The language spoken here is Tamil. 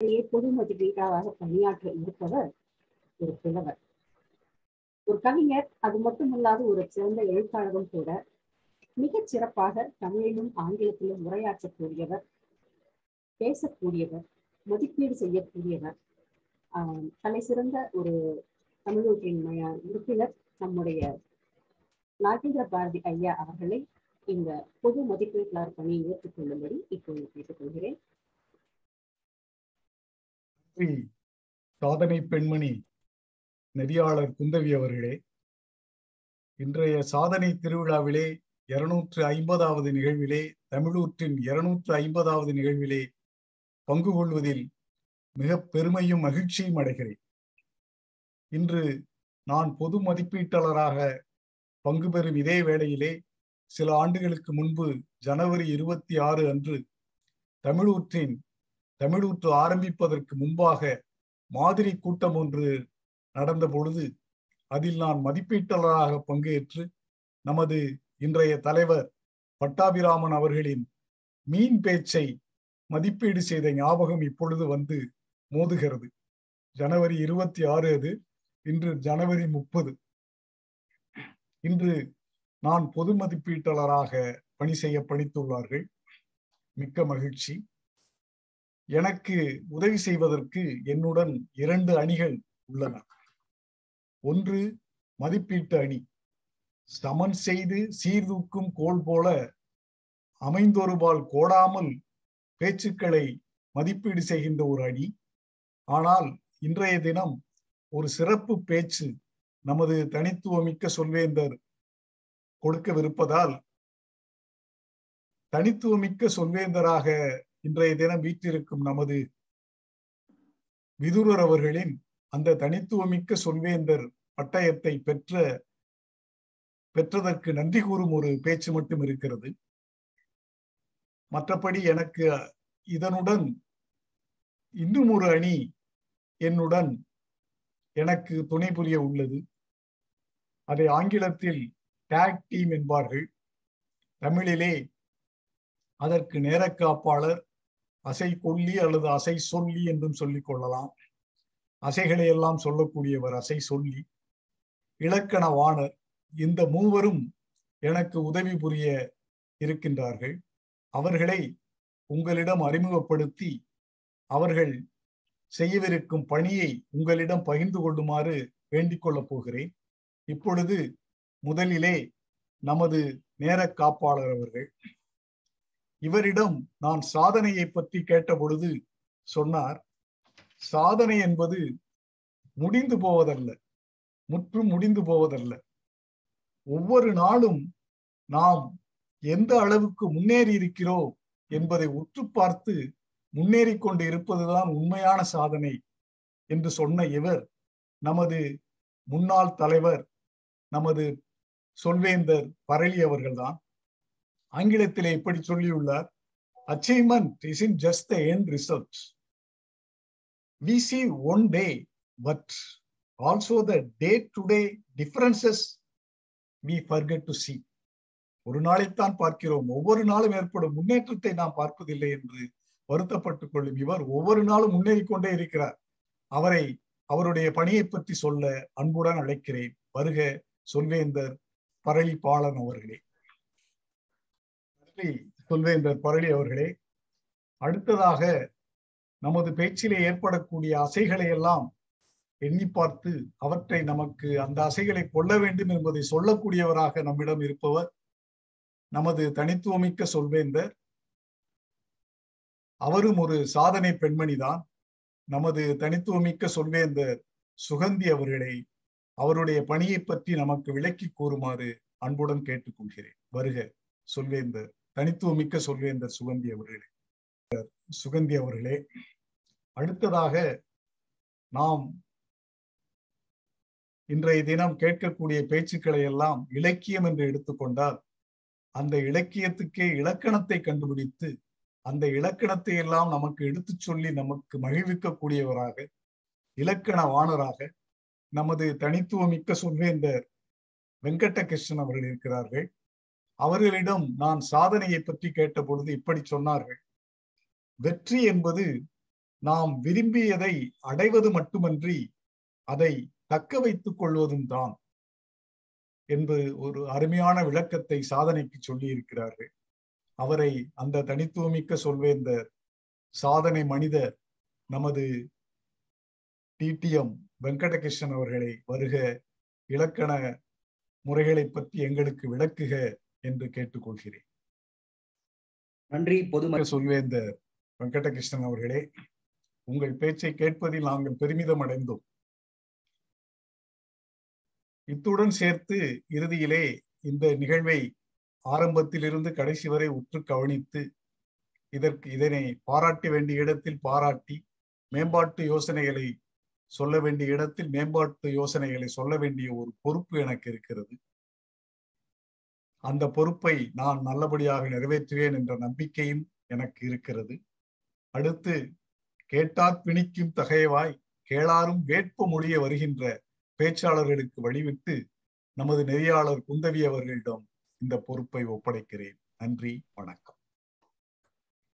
இடையே பொது மதிப்பீட்டாளராக பணியாற்ற இருப்பவர் ஒரு புலவர். ஒரு கவிஞர் அது மட்டுமல்லாது ஒரு சிறந்த எழுத்தாளரும் கூட மிகச் சிறப்பாக தமிழிலும் ஆங்கிலத்திலும் உரையாற்றக்கூடியவர் பேசக்கூடியவர் மதிப்பீடு செய்யக்கூடியவர். ஆஹ் தலை சிறந்த ஒரு தமிழூற்றின் உறுப்பினர் நம்முடைய நாகேந்திர பாரதி ஐயா அவர்களை இந்த பொது மதிப்பீட்டாளர் பணியை ஏற்றுக்கொள்ளும்படி இப்போது கேட்டுக்கொள்கிறேன். சாதனை பெண்மணி நெறியாளர் குந்தவி அவர்களே இன்றைய சாதனை திருவிழாவிலே இருநூற்று ஐம்பதாவது நிகழ்விலே தமிழூற்றின் இருநூற்று ஐம்பதாவது நிகழ்விலே பங்கு கொள்வதில் மிக பெருமையும் மகிழ்ச்சியும் அடைகிறேன். இன்று நான் பொது மதிப்பீட்டாளராக பங்கு பெறும் இதே வேளையிலே சில ஆண்டுகளுக்கு முன்பு ஜனவரி இருபத்தி ஆறு அன்று தமிழூற்றின் தமிழூற்று ஆரம்பிப்பதற்கு முன்பாக மாதிரி கூட்டம் ஒன்று நடந்த பொழுது அதில் நான் மதிப்பீட்டாளராக பங்கேற்று நமது இன்றைய தலைவர் பட்டாபிராமன் அவர்களின் மீன் பேச்சை மதிப்பீடு செய்த ஞாபகம் இப்பொழுது வந்து மோதுகிறது. ஜனவரி இருபத்தி ஆறு அது இன்று ஜனவரி முப்பது. இன்று நான் பொது மதிப்பீட்டாளராக பணி செய்ய பணித்துள்ளார்கள். மிக்க மகிழ்ச்சி. எனக்கு உதவி செய்வதற்கு என்னுடன் இரண்டு அணிகள் உள்ளன. ஒன்று மதிப்பீட்டு அணி. சமன் செய்து சீர்தூக்கும் கோல் போல அமைந்தொருபால் கோடாமல் பேச்சுக்களை மதிப்பீடு செய்கின்ற ஒரு அணி. ஆனால் இன்றைய தினம் ஒரு சிறப்பு பேச்சு நமது தனித்துவமிக்க சொல்வேந்தர் கொடுக்கவிருப்பதால் தனித்துவமிக்க சொல்வேந்தராக இன்றைய தினம் வீட்டிருக்கும் நமது விதுரர் அவர்களின் அந்த தனித்துவமிக்க சொல்வேந்தர் பட்டயத்தை பெற்ற பெற்றதற்கு நன்றி கூறும் ஒரு பேச்சு மட்டும் இருக்கிறது. மற்றபடி எனக்கு இதனுடன் இன்னும் ஒரு அணி என்னுடன் எனக்கு துணை புரிய உள்ளது. அதை ஆங்கிலத்தில் டேக் டீம் என்பார்கள். தமிழிலே அதற்கு நேரக்காப்பாளர் அசை கொல்லி அல்லது அசை சொல்லி என்றும் சொல்லிக் கொள்ளலாம். அசைகளை எல்லாம் சொல்லக்கூடியவர் அசை சொல்லி. இலக்கண வாணர். இந்த மூவரும் எனக்கு உதவி புரிய இருக்கின்றார்கள். அவர்களை உங்களிடம் அறிமுகப்படுத்தி அவர்கள் செய்யவிருக்கும் பணியை உங்களிடம் பகிர்ந்து கொள்ளுமாறு வேண்டிக் கொள்ளப் போகிறேன். இப்பொழுது முதலிலே நமது நேர காப்பாளர் அவர்கள். இவரிடம் நான் சாதனையை பற்றி கேட்ட பொழுது சொன்னார் சாதனை என்பது முடிந்து போவதல்ல முற்றும் முடிந்து போவதல்ல. ஒவ்வொரு நாளும் நாம் எந்த அளவுக்கு முன்னேறி இருக்கிறோம் என்பதை உற்று பார்த்து முன்னேறி கொண்டு இருப்பதுதான் உண்மையான சாதனை என்று சொன்ன இவர் நமது முன்னாள் தலைவர் நமது சொல்வேந்தர் பரளி அவர்கள்தான். ஆங்கிலத்திலே இப்படி சொல்லியுள்ளார் achievement is in just the end result we see one day but also the day to day differences we forget to see ஒரு நாளைத்தான் பார்க்கிறோம். ஒவ்வொரு நாளும் ஏற்படும் முன்னேற்றத்தை நாம் பார்ப்பதில்லை என்று வருத்தப்பட்டுக் கொள்ளும் இவர் ஒவ்வொரு நாளும் முன்னேறி கொண்டே இருக்கிறார். அவரை அவருடைய பணியை பற்றி சொல்ல அன்புடன் அழைக்கிறேன். வருக சொல்வேந்தர் பரளிப்பாளன் அவர்களே. நன்றி சொல்வேந்தர் பரளி அவர்களே. அடுத்ததாக நமது பேச்சிலே ஏற்படக்கூடிய அசைகளை எல்லாம் எண்ணி பார்த்து அவற்றை நமக்கு அந்த அசைகளை கொள்ள வேண்டும் என்பதை சொல்லக்கூடியவராக நம்மிடம் இருப்பவர் நமது தனித்துவமிக்க சொல்வேந்தர் அவரும் ஒரு சாதனை பெண்மணிதான் நமது தனித்துவமிக்க சொல்வேந்தர் சுகந்தி அவர்களை அவருடைய பணியை பற்றி நமக்கு விளக்கி கூறுமாறு அன்புடன் கேட்டுக்கொள்கிறேன். வருக சொல்வேந்தர் தனித்துவமிக்க சொல்வேந்தர் சுகந்தி அவர்களே. சுகந்தி அவர்களே அடுத்ததாக நாம் இன்றைய தினம் கேட்கக்கூடிய பேச்சுக்களை எல்லாம் இலக்கியம் என்று எடுத்துக்கொண்டால் அந்த இலக்கியத்துக்கே இலக்கணத்தை கண்டுபிடித்து அந்த இலக்கணத்தை எல்லாம் நமக்கு எடுத்துச் சொல்லி நமக்கு மகிழ்விக்கக்கூடியவராக இலக்கண வாணராக நமது தனித்துவமிக்க சொல்வேந்தர் வெங்கடகிருஷ்ணன் அவர்கள் இருக்கிறார்கள். அவர்களிடம் நான் சாதனையை பற்றி கேட்ட பொழுது இப்படி சொன்னார்கள். வெற்றி என்பது நாம் விரும்பியதை அடைவது மட்டுமன்றி அதை தக்க வைத்துக் கொள்வதும் தான் என்பது ஒரு அருமையான விளக்கத்தை சாதனைக்கு சொல்லி இருக்கிறார்கள் அவரை அந்த தனித்துவமிக்க சொல்வேந்தர் சாதனை மனிதர் நமது டிடிஎம் வெங்கடகிருஷ்ணன் அவர்களை வருக இலக்கண முறைகளை பற்றி எங்களுக்கு விளக்குக என்று கேட்டுக்கொள்கிறேன். நன்றி பொதும சொல்வேந்தர் வெங்கடகிருஷ்ணன் அவர்களே உங்கள் பேச்சை கேட்பதில் நாங்கள் பெருமிதம் அடைந்தோம். இத்துடன் சேர்த்து இறுதியிலே இந்த நிகழ்வை ஆரம்பத்திலிருந்து கடைசி வரை உற்று கவனித்து இதற்கு இதனை பாராட்ட வேண்டிய இடத்தில் பாராட்டி மேம்பாட்டு யோசனைகளை சொல்ல வேண்டிய இடத்தில் மேம்பாட்டு யோசனைகளை சொல்ல வேண்டிய ஒரு பொறுப்பு எனக்கு இருக்கிறது. அந்த பொறுப்பை நான் நல்லபடியாக நிறைவேற்றுவேன் என்ற நம்பிக்கையும் எனக்கு இருக்கிறது. அடுத்து கேட்டார் பிணிக்கும் தகையவாய் கேளாரும் வேட்பு மொழிய வருகின்ற பேச்சாளர்களுக்கு வழிவிட்டு நமது நெறியாளர் குந்தவி அவர்களிடம் இந்த பொறுப்பை ஒப்படைக்கிறேன். நன்றி வணக்கம்.